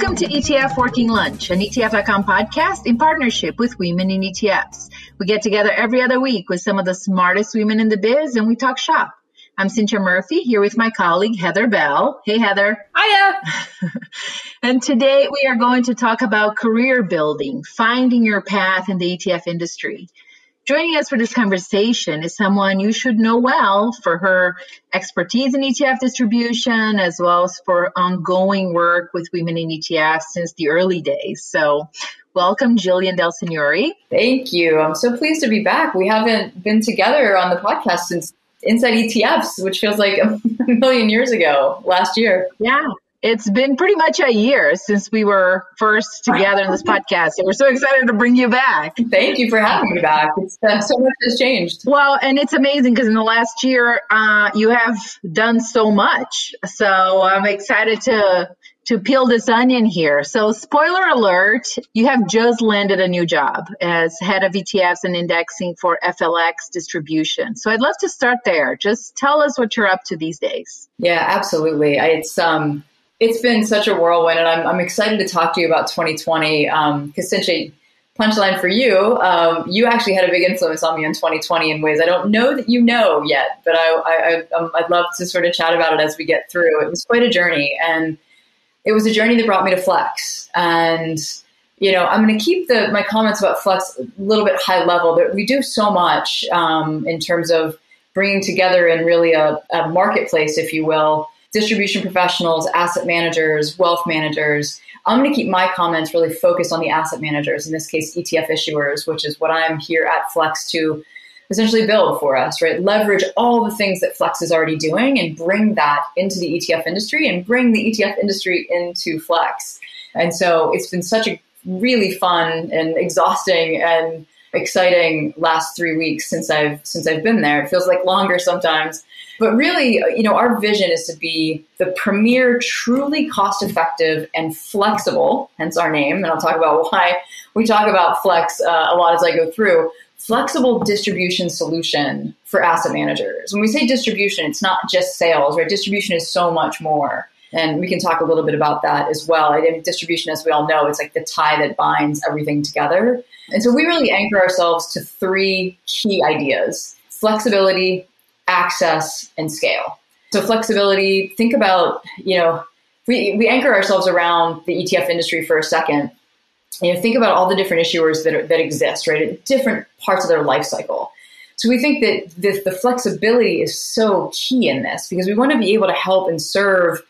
Welcome to ETF Working Lunch, an ETF.com podcast in partnership with Women in ETFs. We get together every other week with some of the smartest women in the biz and we talk shop. I'm Cynthia Murphy here with my colleague Heather Bell. Hey, Heather. Hiya. and today we are going to talk about career building, finding your path in the ETF industry. Joining us for this conversation is someone you should know well for her expertise in ETF distribution, as well as for ongoing work with women in ETFs since the early days. So, welcome, Jillian DelSignore. Thank you. I'm so pleased to be back. We haven't been together on the podcast since Inside ETFs, which feels like a million years ago last year. Yeah. It's been pretty much a year since we were first together in this podcast. So we're so excited to bring you back. Thank you for having me back. It's, uh, so much has changed. Well, and it's amazing because in the last year, uh, you have done so much. So I'm excited to to peel this onion here. So, spoiler alert, you have just landed a new job as head of ETFs and indexing for FLX distribution. So, I'd love to start there. Just tell us what you're up to these days. Yeah, absolutely. It's um it's been such a whirlwind, and I'm, I'm excited to talk to you about 2020 because um, essentially, punchline for you, um, you actually had a big influence on me in 2020 in ways I don't know that you know yet, but I, I, I, um, I'd love to sort of chat about it as we get through. It was quite a journey, and it was a journey that brought me to Flex. And you know, I'm going to keep the my comments about Flex a little bit high level. But we do so much um, in terms of bringing together in really a, a marketplace, if you will, distribution professionals, asset managers, wealth managers. I'm going to keep my comments really focused on the asset managers, in this case, ETF issuers, which is what I'm here at Flex to essentially build for us, right? Leverage all the things that Flex is already doing and bring that into the ETF industry and bring the ETF industry into Flex. And so it's been such a really fun and exhausting and exciting last three weeks since I've since I've been there. It feels like longer sometimes. But really, you know, our vision is to be the premier, truly cost effective and flexible, hence our name. And I'll talk about why we talk about flex uh, a lot as I go through. Flexible distribution solution for asset managers. When we say distribution, it's not just sales, right? Distribution is so much more. And we can talk a little bit about that as well. I think distribution, as we all know, it's like the tie that binds everything together. And so we really anchor ourselves to three key ideas flexibility, access, and scale. So flexibility, think about, you know, we, we anchor ourselves around the ETF industry for a second. You know, think about all the different issuers that, are, that exist, right, at different parts of their life cycle. So we think that the, the flexibility is so key in this because we want to be able to help and serve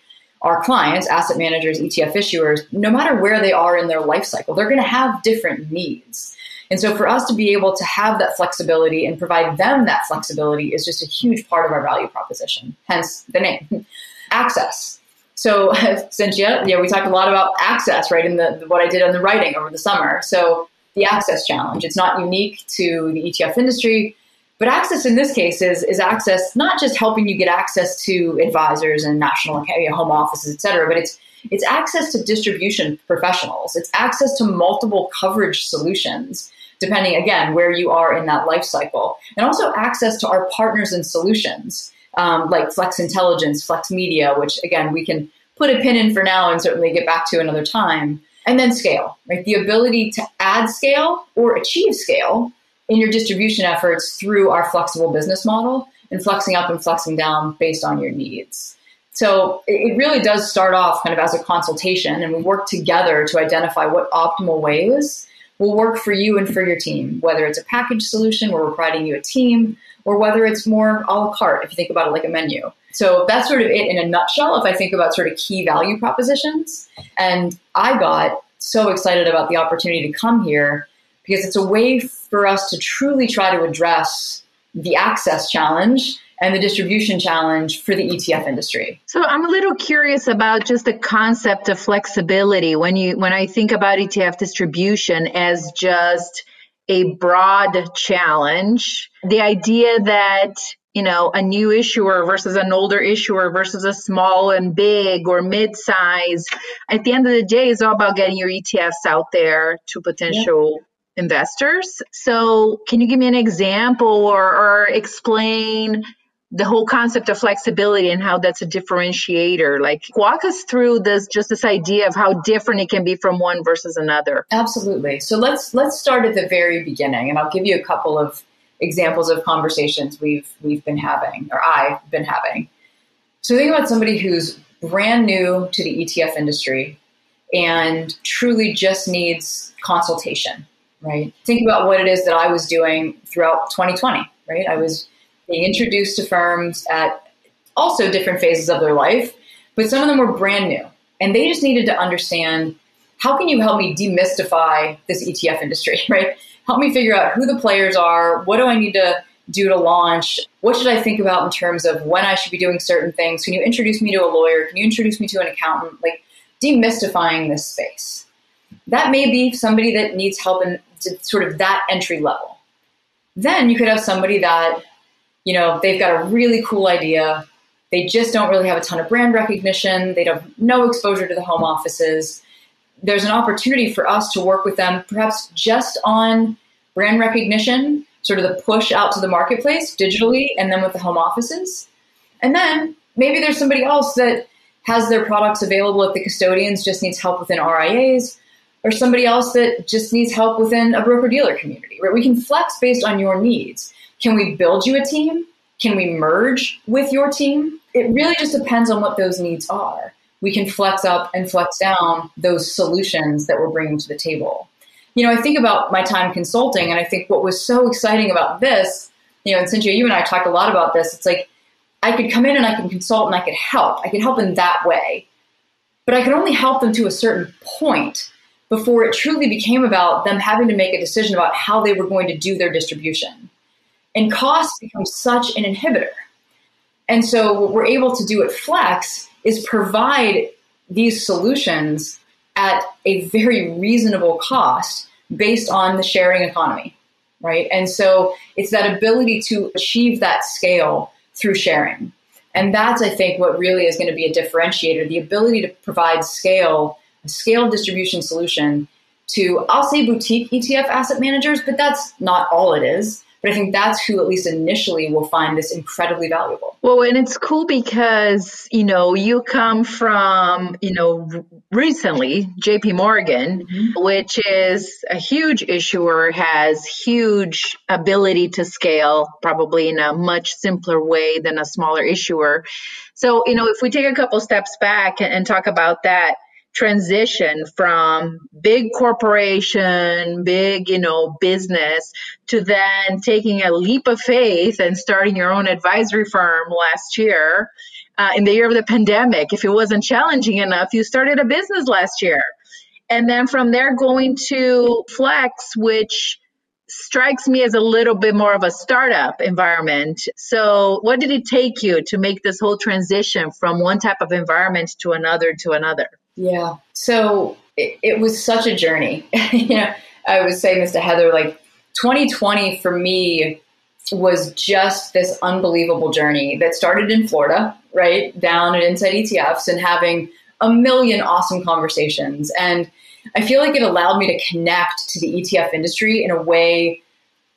our clients, asset managers, ETF issuers, no matter where they are in their life cycle, they're going to have different needs. And so for us to be able to have that flexibility and provide them that flexibility is just a huge part of our value proposition, hence the name. access. So Cynthia, yeah, we talked a lot about access, right, in the what I did on the writing over the summer. So the access challenge. It's not unique to the ETF industry, but access in this case is, is access not just helping you get access to advisors and national home offices, et cetera, but it's it's access to distribution professionals. It's access to multiple coverage solutions depending again where you are in that life cycle, and also access to our partners and solutions um, like Flex Intelligence, Flex Media, which again we can put a pin in for now and certainly get back to another time. And then scale, right? The ability to add scale or achieve scale in your distribution efforts through our flexible business model and flexing up and flexing down based on your needs. So it really does start off kind of as a consultation, and we work together to identify what optimal ways will work for you and for your team, whether it's a package solution where we're providing you a team, or whether it's more a la carte, if you think about it like a menu. So that's sort of it in a nutshell if I think about sort of key value propositions. And I got so excited about the opportunity to come here because it's a way for us to truly try to address the access challenge and the distribution challenge for the ETF industry. So I'm a little curious about just the concept of flexibility when you when I think about ETF distribution as just a broad challenge. The idea that you know, a new issuer versus an older issuer versus a small and big or mid-size. At the end of the day, it's all about getting your ETFs out there to potential yeah. Investors. So, can you give me an example or, or explain the whole concept of flexibility and how that's a differentiator. Like walk us through this just this idea of how different it can be from one versus another. Absolutely. So let's let's start at the very beginning and I'll give you a couple of examples of conversations we've we've been having or I've been having. So think about somebody who's brand new to the ETF industry and truly just needs consultation, right? Think about what it is that I was doing throughout 2020, right? I was being introduced to firms at also different phases of their life, but some of them were brand new. And they just needed to understand how can you help me demystify this ETF industry, right? Help me figure out who the players are, what do I need to do to launch? What should I think about in terms of when I should be doing certain things? Can you introduce me to a lawyer? Can you introduce me to an accountant? Like demystifying this space. That may be somebody that needs help in sort of that entry level. Then you could have somebody that you know, they've got a really cool idea. They just don't really have a ton of brand recognition. They have no exposure to the home offices. There's an opportunity for us to work with them, perhaps just on brand recognition, sort of the push out to the marketplace digitally, and then with the home offices. And then maybe there's somebody else that has their products available at the custodians, just needs help within RIAs, or somebody else that just needs help within a broker dealer community, right? We can flex based on your needs. Can we build you a team? Can we merge with your team? It really just depends on what those needs are. We can flex up and flex down those solutions that we're bringing to the table. You know, I think about my time consulting, and I think what was so exciting about this, you know, and Cynthia, you and I talked a lot about this. It's like I could come in and I can consult and I could help. I could help in that way. But I could only help them to a certain point before it truly became about them having to make a decision about how they were going to do their distribution. And cost becomes such an inhibitor. And so, what we're able to do at Flex is provide these solutions at a very reasonable cost based on the sharing economy, right? And so, it's that ability to achieve that scale through sharing. And that's, I think, what really is going to be a differentiator the ability to provide scale, a scale distribution solution to, I'll say boutique ETF asset managers, but that's not all it is. But I think that's who, at least initially, will find this incredibly valuable. Well, and it's cool because, you know, you come from, you know, recently JP Morgan, mm-hmm. which is a huge issuer, has huge ability to scale, probably in a much simpler way than a smaller issuer. So, you know, if we take a couple steps back and, and talk about that, transition from big corporation, big, you know, business to then taking a leap of faith and starting your own advisory firm last year uh, in the year of the pandemic. If it wasn't challenging enough, you started a business last year. And then from there, going to Flex, which strikes me as a little bit more of a startup environment. So, what did it take you to make this whole transition from one type of environment to another to another? Yeah. So it, it was such a journey. you know, I was saying this to Heather, like 2020 for me was just this unbelievable journey that started in Florida, right? Down at Inside ETFs and having a million awesome conversations. And I feel like it allowed me to connect to the ETF industry in a way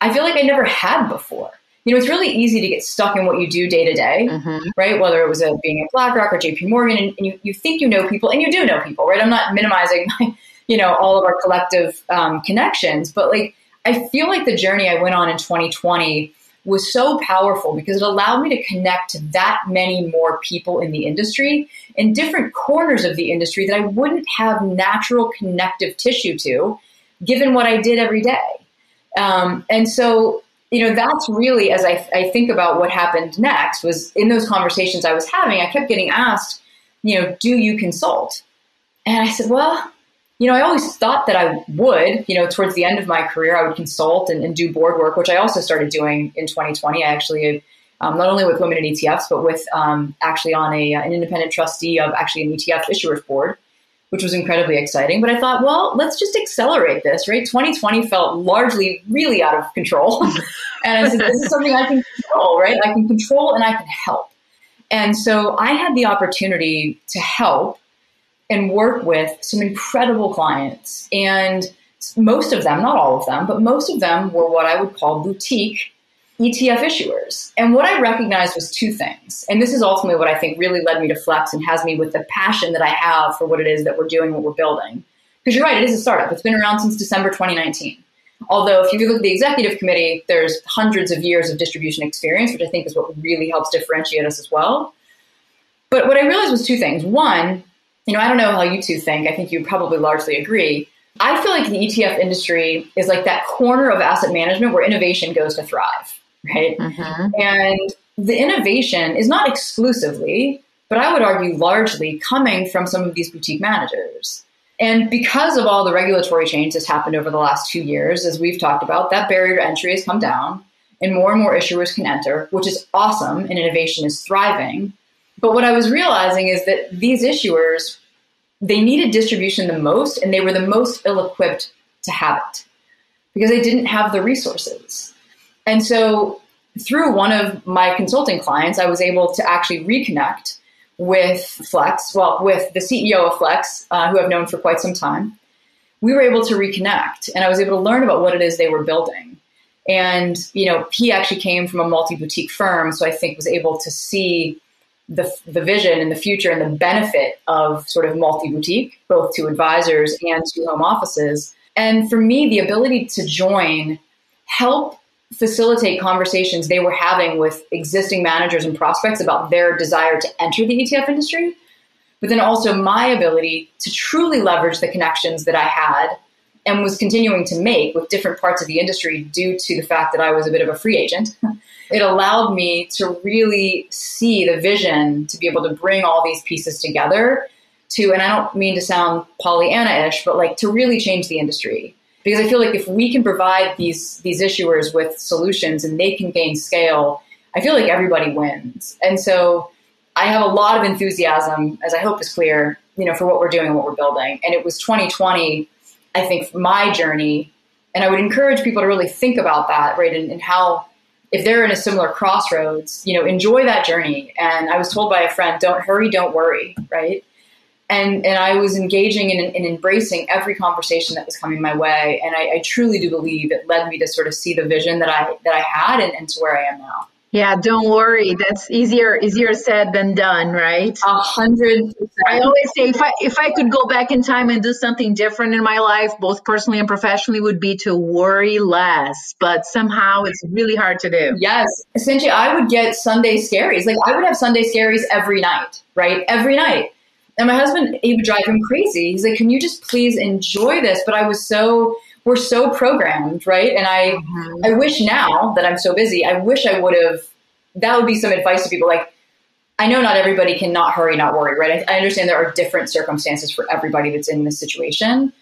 I feel like I never had before you know, it's really easy to get stuck in what you do day to day, mm-hmm. right? Whether it was a, being at BlackRock or JP Morgan, and, and, you, you think you know people, and you do know people, right? I'm not minimizing, my, you know, all of our collective um, connections, but like, I feel like the journey I went on in 2020 was so powerful because it allowed me to connect to that many more people in the industry in different corners of the industry that I wouldn't have natural connective tissue to, given what I did every day. Um, and so you know, that's really, as I, I think about what happened next, was in those conversations I was having, I kept getting asked, you know, do you consult? And I said, well, you know, I always thought that I would, you know, towards the end of my career, I would consult and, and do board work, which I also started doing in 2020. I actually, um, not only with women in ETFs, but with um, actually on a, an independent trustee of actually an ETF issuers board which was incredibly exciting. But I thought, well, let's just accelerate this, right? 2020 felt largely really out of control. and I said, this is something I can control, right? I can control and I can help. And so I had the opportunity to help and work with some incredible clients. And most of them, not all of them, but most of them were what I would call boutique ETF issuers. And what I recognized was two things. And this is ultimately what I think really led me to Flex and has me with the passion that I have for what it is that we're doing, what we're building. Because you're right, it is a startup. It's been around since December 2019. Although, if you look at the executive committee, there's hundreds of years of distribution experience, which I think is what really helps differentiate us as well. But what I realized was two things. One, you know, I don't know how you two think. I think you probably largely agree. I feel like the ETF industry is like that corner of asset management where innovation goes to thrive, right? Mm-hmm. And the innovation is not exclusively, but I would argue largely coming from some of these boutique managers. And because of all the regulatory change that's happened over the last two years, as we've talked about, that barrier to entry has come down and more and more issuers can enter, which is awesome and innovation is thriving. But what I was realizing is that these issuers, they needed distribution the most and they were the most ill equipped to have it because they didn't have the resources. And so through one of my consulting clients, I was able to actually reconnect with Flex, well, with the CEO of Flex, uh, who I've known for quite some time. We were able to reconnect, and I was able to learn about what it is they were building. And you know, he actually came from a multi-boutique firm, so I think was able to see the the vision and the future and the benefit of sort of multi-boutique, both to advisors and to home offices. And for me, the ability to join help facilitate conversations they were having with existing managers and prospects about their desire to enter the ETF industry, but then also my ability to truly leverage the connections that I had and was continuing to make with different parts of the industry due to the fact that I was a bit of a free agent. It allowed me to really see the vision to be able to bring all these pieces together to, and I don't mean to sound Pollyanna ish, but like to really change the industry because I feel like if we can provide these these issuers with solutions and they can gain scale, I feel like everybody wins. And so I have a lot of enthusiasm, as I hope is clear, you know, for what we're doing and what we're building. And it was 2020, I think, my journey. And I would encourage people to really think about that, right? And, and how, if they're in a similar crossroads, you know, enjoy that journey. And I was told by a friend, don't hurry, don't worry, right? And and I was engaging in and embracing every conversation that was coming my way, and I, I, truly do believe it led me to sort of see the vision that I that I had and, and to where I am now. Yeah, don't worry. That's easier easier said than done, right? A hundred. I always say if I if I could go back in time and do something different in my life, both personally and professionally, would be to worry less. But somehow it's really hard to do. Yes, essentially, I would get Sunday scaries. Like I would have Sunday scaries every night, right? Every night and my husband, he would drive him crazy. He's like, "Can you just please enjoy this?" But I was so we're so programmed, right? And I mm-hmm. I wish now that I'm so busy, I wish I would have. That would be some advice to people. Like, I know not everybody can not hurry, not worry, right? I, I understand there are different circumstances for everybody that's in this situation,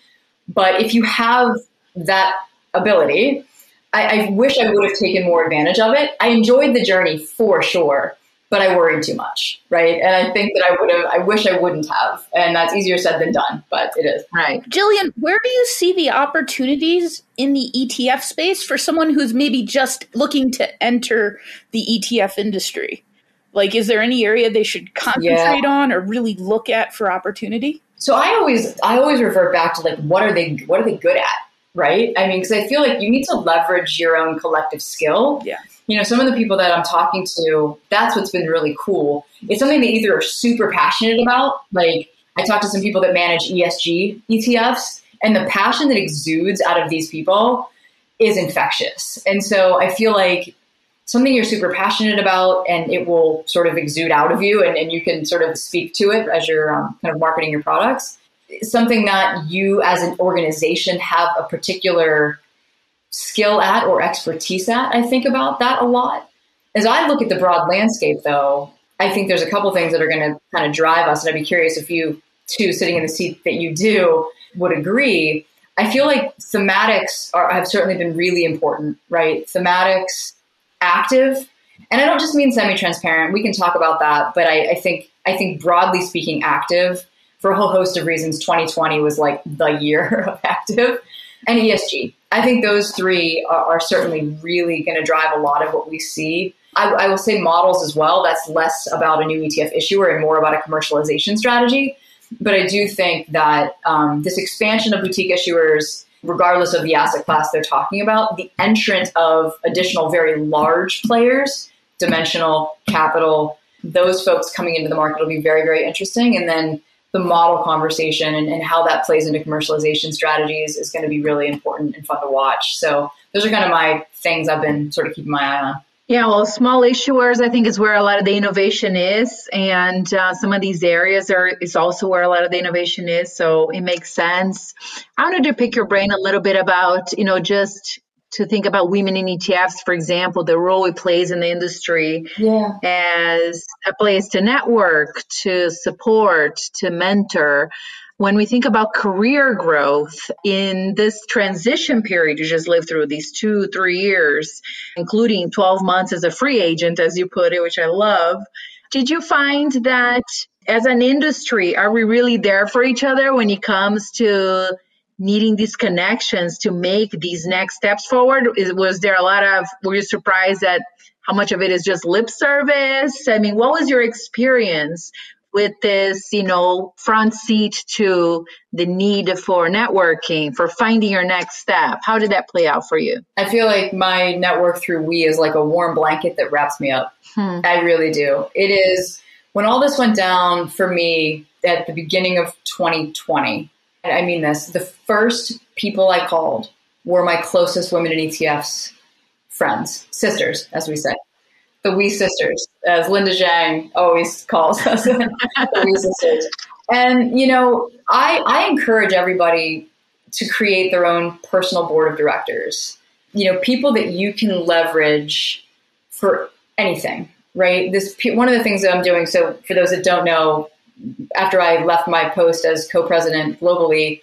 but if you have that ability, I, I wish I would have taken more advantage of it. I enjoyed the journey for sure but I worried too much, right? And I think that I would have, I wish I wouldn't have. And that's easier said than done, but it is. Right. Jillian, where do you see the opportunities in the ETF space for someone who's maybe just looking to enter the ETF industry? Like, is there any area they should concentrate yeah. on or really look at for opportunity? So I always, I always revert back to like, what are they, what are they good at? Right. I mean, because I feel like you need to leverage your own collective skill. Yeah you know, some of the people that I'm talking to, that's what's been really cool. It's something they either are super passionate about, like I talked to some people that manage ESG ETFs, and the passion that exudes out of these people is infectious. And so I feel like something you're super passionate about and it will sort of exude out of you and, and you can sort of speak to it as you're um, kind of marketing your products. Something that you as an organization have a particular skill at or expertise at. I think about that a lot. As I look at the broad landscape, though, I think there's a couple things that are going to kind of drive us. And I'd be curious if you, too, sitting in the seat that you do, would agree. I feel like thematics are, have certainly been really important, right? Thematics, active, and I don't just mean semi-transparent. We can talk about that, but I, I think I think broadly speaking, active for a whole host of reasons. 2020 was like the year of active and ESG. I think those three are, are certainly really going to drive a lot of what we see. I, I, will say models as well. That's less about a new ETF issuer and more about a commercialization strategy. But I do think that um, this expansion of boutique issuers regardless of the asset class they're talking about, the entrance of additional very large players, dimensional, capital, those folks coming into the market will be very, very interesting. And then the model conversation and, and how that plays into commercialization strategies is going to be really important and fun to watch. So those are kind of my things I've been sort of keeping my eye on. Yeah, well, small issuers, I think, is where a lot of the innovation is, and uh, some of these areas are is also where a lot of the innovation is. So it makes sense. I wanted to pick your brain a little bit about, you know, just to think about women in ETFs, for example, the role it plays in the industry yeah. as a place to network, to support, to mentor. When we think about career growth in this transition period you just lived through, these two, three years, including 12 months as a free agent, as you put it, which I love, did you find that as an industry, are we really there for each other when it comes to needing these connections to make these next steps forward? Is, was there a lot of, were you surprised at how much of it is just lip service? I mean, what was your experience with this, you know, front seat to the need for networking, for finding your next step? How did that play out for you? I feel like my network through We is like a warm blanket that wraps me up. Hmm. I really do. It is when all this went down for me at the beginning of 2020 I mean this, the first people I called were my closest women in ETFs friends, sisters, as we say. The We Sisters, as Linda Zhang always calls us, the Sisters. And, you know, I, I encourage everybody to create their own personal board of directors. You know, people that you can leverage for anything, right? This one of the things that I'm doing. So, for those that don't know, after I left my post as co-president globally,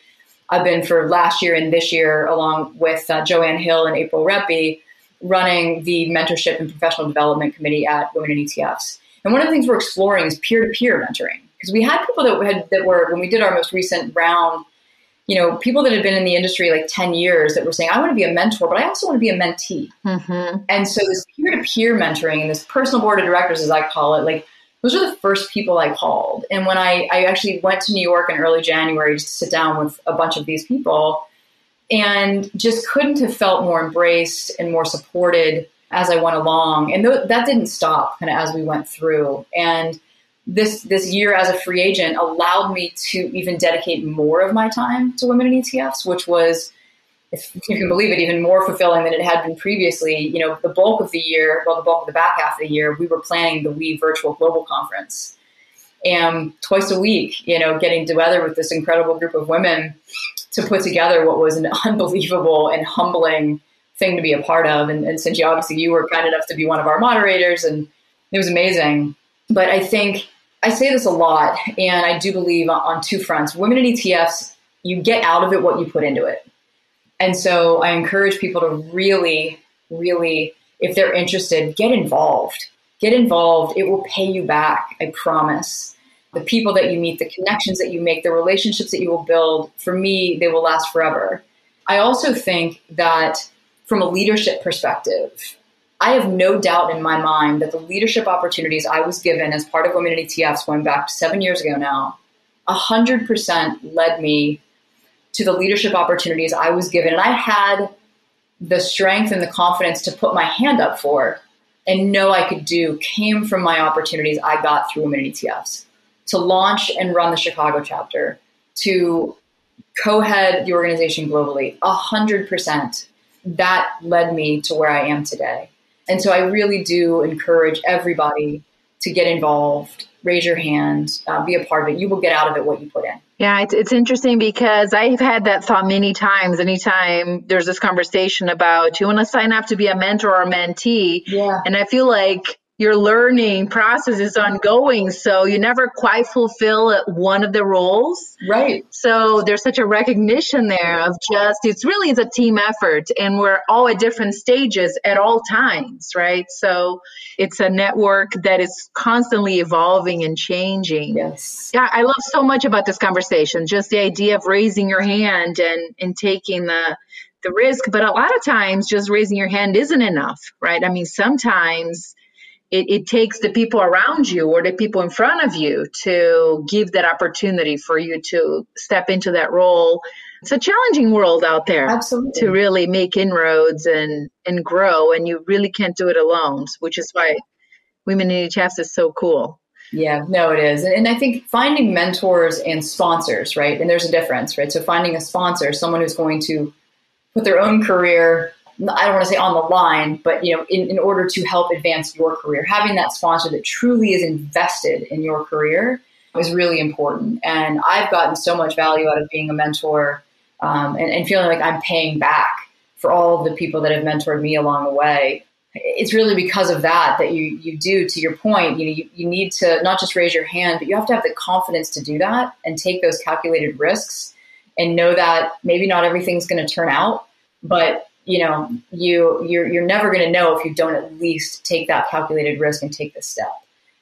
I've been for last year and this year, along with uh, Joanne Hill and April Reppy, running the mentorship and professional development committee at Women in ETFs. And one of the things we're exploring is peer-to-peer mentoring because we had people that had that were when we did our most recent round, you know, people that had been in the industry like ten years that were saying, "I want to be a mentor, but I also want to be a mentee." Mm-hmm. And so this peer-to-peer mentoring and this personal board of directors, as I call it, like those are the first people I called. And when I, I actually went to New York in early January to sit down with a bunch of these people and just couldn't have felt more embraced and more supported as I went along. And th- that didn't stop kind of as we went through. And this this year as a free agent allowed me to even dedicate more of my time to women in ETFs, which was if you can believe it, even more fulfilling than it had been previously. You know, the bulk of the year, well, the bulk of the back half of the year, we were planning the We Virtual Global Conference. And twice a week, you know, getting together with this incredible group of women to put together what was an unbelievable and humbling thing to be a part of. And, and you obviously, you were kind enough to be one of our moderators, and it was amazing. But I think I say this a lot, and I do believe on two fronts. Women in ETFs, you get out of it what you put into it and so I encourage people to really, really, if they're interested, get involved. Get involved. It will pay you back. I promise. The people that you meet, the connections that you make, the relationships that you will build, for me, they will last forever. I also think that from a leadership perspective, I have no doubt in my mind that the leadership opportunities I was given as part of Women in ETFs going back seven years ago now, 100% led me to the leadership opportunities I was given. And I had the strength and the confidence to put my hand up for and know I could do came from my opportunities I got through Women in ETFs to launch and run the Chicago chapter, to co head the organization globally. A hundred percent. That led me to where I am today. And so I really do encourage everybody to get involved, raise your hand, uh, be a part of it. You will get out of it what you put in. Yeah, it's, it's interesting because I've had that thought many times. Anytime there's this conversation about you want to sign up to be a mentor or a mentee, yeah. and I feel like your learning process is ongoing so you never quite fulfill one of the roles. Right. So there's such a recognition there of just it's really it's a team effort and we're all at different stages at all times right? So it's a network that is constantly evolving and changing. Yes. Yeah i love so much about this conversation just the idea of raising your hand and and taking the the risk but a lot of times just raising your hand isn't enough right? I mean sometimes it, it, takes the people around you or the people in front of you to give that opportunity for you to step into that role. It's a challenging world out there Absolutely. to really make inroads and and grow and you really can't do it alone which is why women in ETFs is so cool. Yeah no it is. And i think finding mentors and sponsors right? And there's a difference right? So finding a sponsor someone who's going to put their own career I don't want to say on the line, but you know, in, in order to help advance your career, having that sponsor that truly is invested in your career is really important. And I've gotten so much value out of being a mentor um, and, and feeling like I'm paying back for all of the people that have mentored me along the way. It's really because of that that you you do. To your point, you know, you, you need to not just raise your hand, but you have to have the confidence to do that and take those calculated risks and know that maybe not everything's going to turn out, but you know, you you're you're never going to know if you don't at least take that calculated risk and take the step.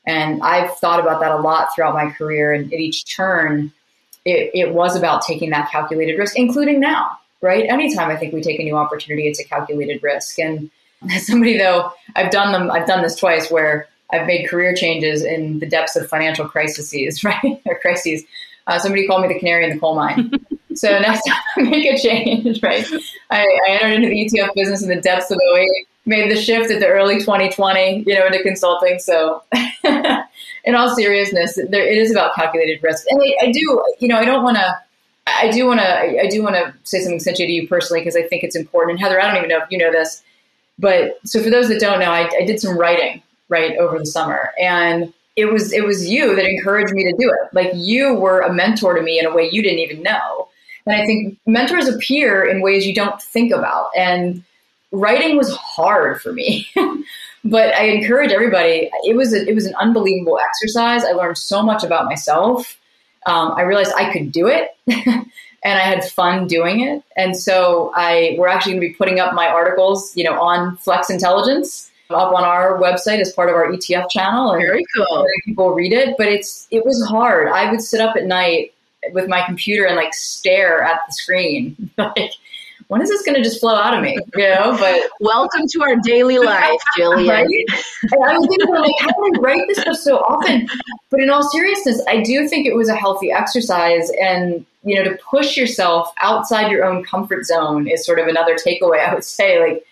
And I've thought about that a lot throughout my career, and at each turn, it, it was about taking that calculated risk, including now, right? Anytime I think we take a new opportunity, it's a calculated risk. And as somebody though, I've done them, I've done this twice where I've made career changes in the depths of financial crises, right? or crises. Uh, somebody called me the canary in the coal mine. So next time make a change, right? I, I entered into the ETF business in the depths of 08, made the shift at the early 2020, you know, into consulting. So in all seriousness, there, it is about calculated risk. And I, I do, you know, I don't want to, I do want to, I do want to say something essentially to you personally because I think it's important. And Heather, I don't even know if you know this, but so for those that don't know, I, I did some writing right over the summer, and it was it was you that encouraged me to do it. Like you were a mentor to me in a way you didn't even know. And I think mentors appear in ways you don't think about. And writing was hard for me. but I encourage everybody. It was a, it was an unbelievable exercise. I learned so much about myself. Um, I realized I could do it, and I had fun doing it. And so I we're actually going to be putting up my articles, you know, on Flex Intelligence up on our website as part of our ETF channel. And Very cool. People read it, but it's it was hard. I would sit up at night with my computer and like stare at the screen, like when is this going to just flow out of me? You know, but welcome to our daily life, Jillian. right? I was thinking, like, how do I write this stuff so often? But in all seriousness, I do think it was a healthy exercise, and you know, to push yourself outside your own comfort zone is sort of another takeaway. I would say, like,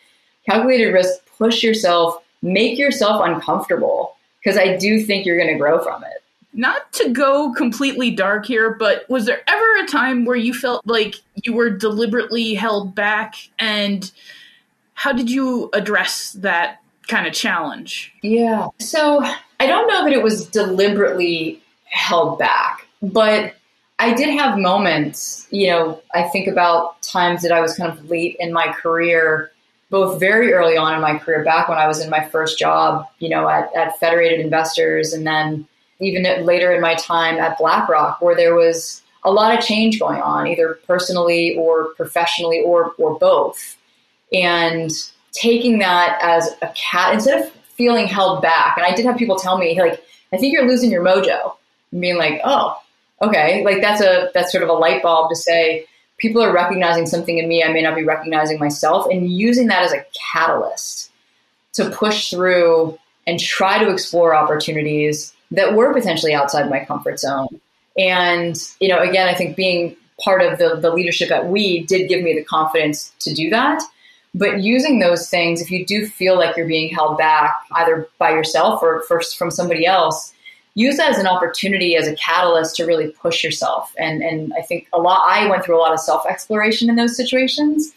calculated risk, push yourself, make yourself uncomfortable, because I do think you're going to grow from it not to go completely dark here, but was there ever a time where you felt like you were deliberately held back? And how did you address that kind of challenge? Yeah. So I don't know that it was deliberately held back, but I did have moments, you know, I think about times that I was kind of late in my career, both very early on in my career, back when I was in my first job, you know, at, at Federated Investors and then even later in my time at BlackRock, where there was a lot of change going on, either personally or professionally or, or both. And taking that as a cat, instead of feeling held back, and I did have people tell me, like, I think you're losing your mojo. And being like, oh, okay. Like that's a that's sort of a light bulb to say people are recognizing something in me I may not be recognizing myself and using that as a catalyst to push through and try to explore opportunities that were potentially outside my comfort zone. And, you know, again, I think being part of the, the leadership at We did give me the confidence to do that. But using those things, if you do feel like you're being held back either by yourself or first from somebody else, use that as an opportunity, as a catalyst to really push yourself. And, and I think a lot, I went through a lot of self exploration in those situations.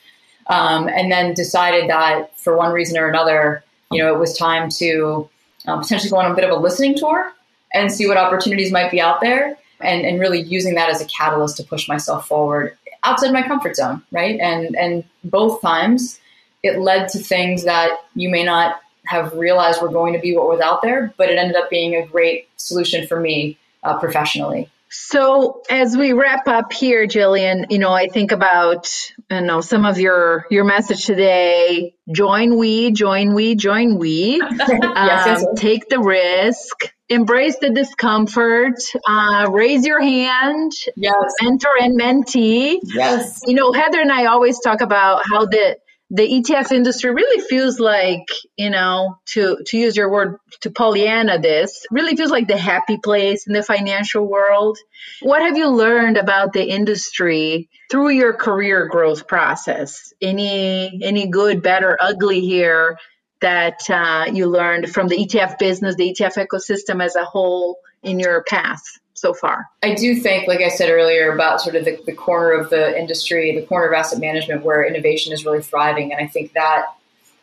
Um, and then decided that for one reason or another, you know, it was time to um, potentially go on a bit of a listening tour and see what opportunities might be out there and, and really using that as a catalyst to push myself forward outside my comfort zone, right? And and both times it led to things that you may not have realized were going to be what was out there, but it ended up being a great solution for me uh, professionally. So as we wrap up here, Jillian, you know, I think about you know some of your your message today. Join we, join we, join we. yes, um, yes, yes. Take the risk embrace the discomfort, uh, raise your hand, yes. mentor and mentee. Yes. You know, Heather and I always talk about how the the ETF industry really feels like, you know, to to use your word to Pollyanna this, really feels like the happy place in the financial world. What have you learned about the industry through your career growth process? Any any good, better, ugly here that uh, you learned from the ETF business, the ETF ecosystem as a whole in your path? So far? I do think, like I said earlier, about sort of the, the corner of the industry, the corner of asset management where innovation is really thriving. And I think that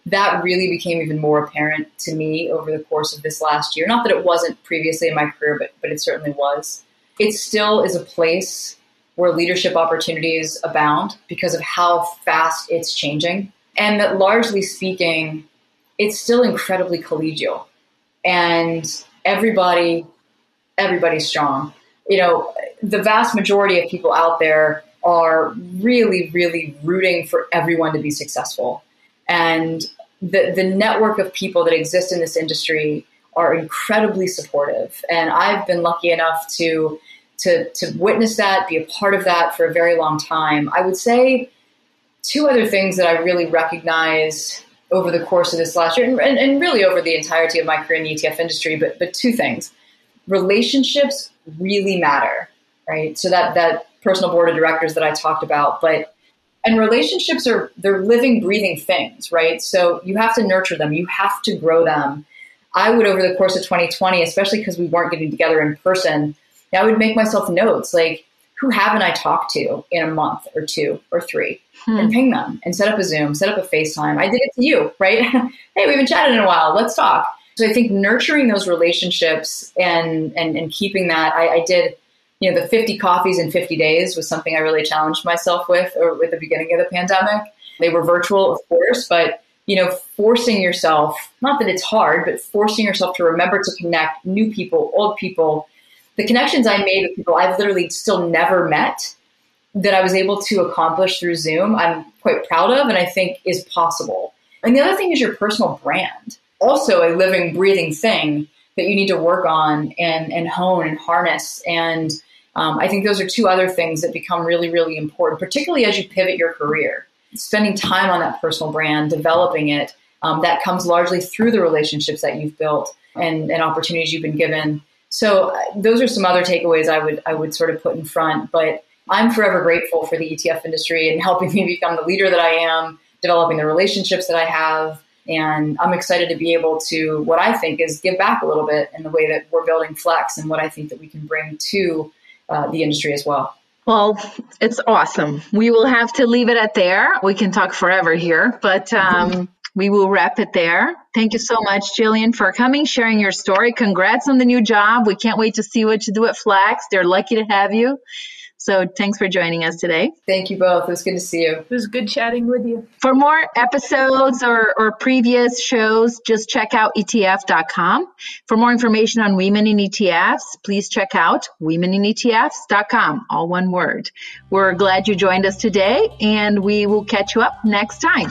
that really became even more apparent to me over the course of this last year. Not that it wasn't previously in my career, but, but it certainly was. It still is a place where leadership opportunities abound because of how fast it's changing. And that largely speaking, it's still incredibly collegial. And everybody everybody's strong. You know, the vast majority of people out there are really, really rooting for everyone to be successful. And the, the network of people that exist in this industry are incredibly supportive. And I've been lucky enough to, to, to witness that, be a part of that for a very long time. I would say two other things that I really recognize over the course of this last year and, and, and really over the entirety of my career in the ETF industry, but, but two things relationships really matter, right? So that that personal board of directors that I talked about, but and relationships are they're living, breathing things, right? So you have to nurture them, you have to grow them. I would over the course of 2020, especially because we weren't getting together in person, I would make myself notes like who haven't I talked to in a month or two or three? Hmm. And ping them and set up a Zoom, set up a FaceTime. I did it to you, right? hey, we haven't chatted in a while. Let's talk. So I think nurturing those relationships and and, and keeping that, I, I did, you know, the 50 coffees in 50 days was something I really challenged myself with or with the beginning of the pandemic. They were virtual, of course, but you know, forcing yourself, not that it's hard, but forcing yourself to remember to connect new people, old people. The connections I made with people I've literally still never met that I was able to accomplish through Zoom, I'm quite proud of and I think is possible. And the other thing is your personal brand also a living, breathing thing that you need to work on and, and hone and harness. And um, I think those are two other things that become really, really important, particularly as you pivot your career. Spending time on that personal brand, developing it, um, that comes largely through the relationships that you've built and, and opportunities you've been given. So uh, those are some other takeaways I would I would sort of put in front. But I'm forever grateful for the ETF industry and helping me become the leader that I am, developing the relationships that I have, and I'm excited to be able to, what I think is give back a little bit in the way that we're building Flex and what I think that we can bring to uh, the industry as well. Well, it's awesome. We will have to leave it at there. We can talk forever here, but um, mm-hmm. we will wrap it there. Thank you so much, Jillian, for coming, sharing your story. Congrats on the new job. We can't wait to see what you do at Flex. They're lucky to have you. So thanks for joining us today. Thank you both. It was good to see you. It was good chatting with you. For more episodes or, or previous shows, just check out ETF.com. For more information on women in ETFs, please check out womeninetfs.com, all one word. We're glad you joined us today, and we will catch you up next time.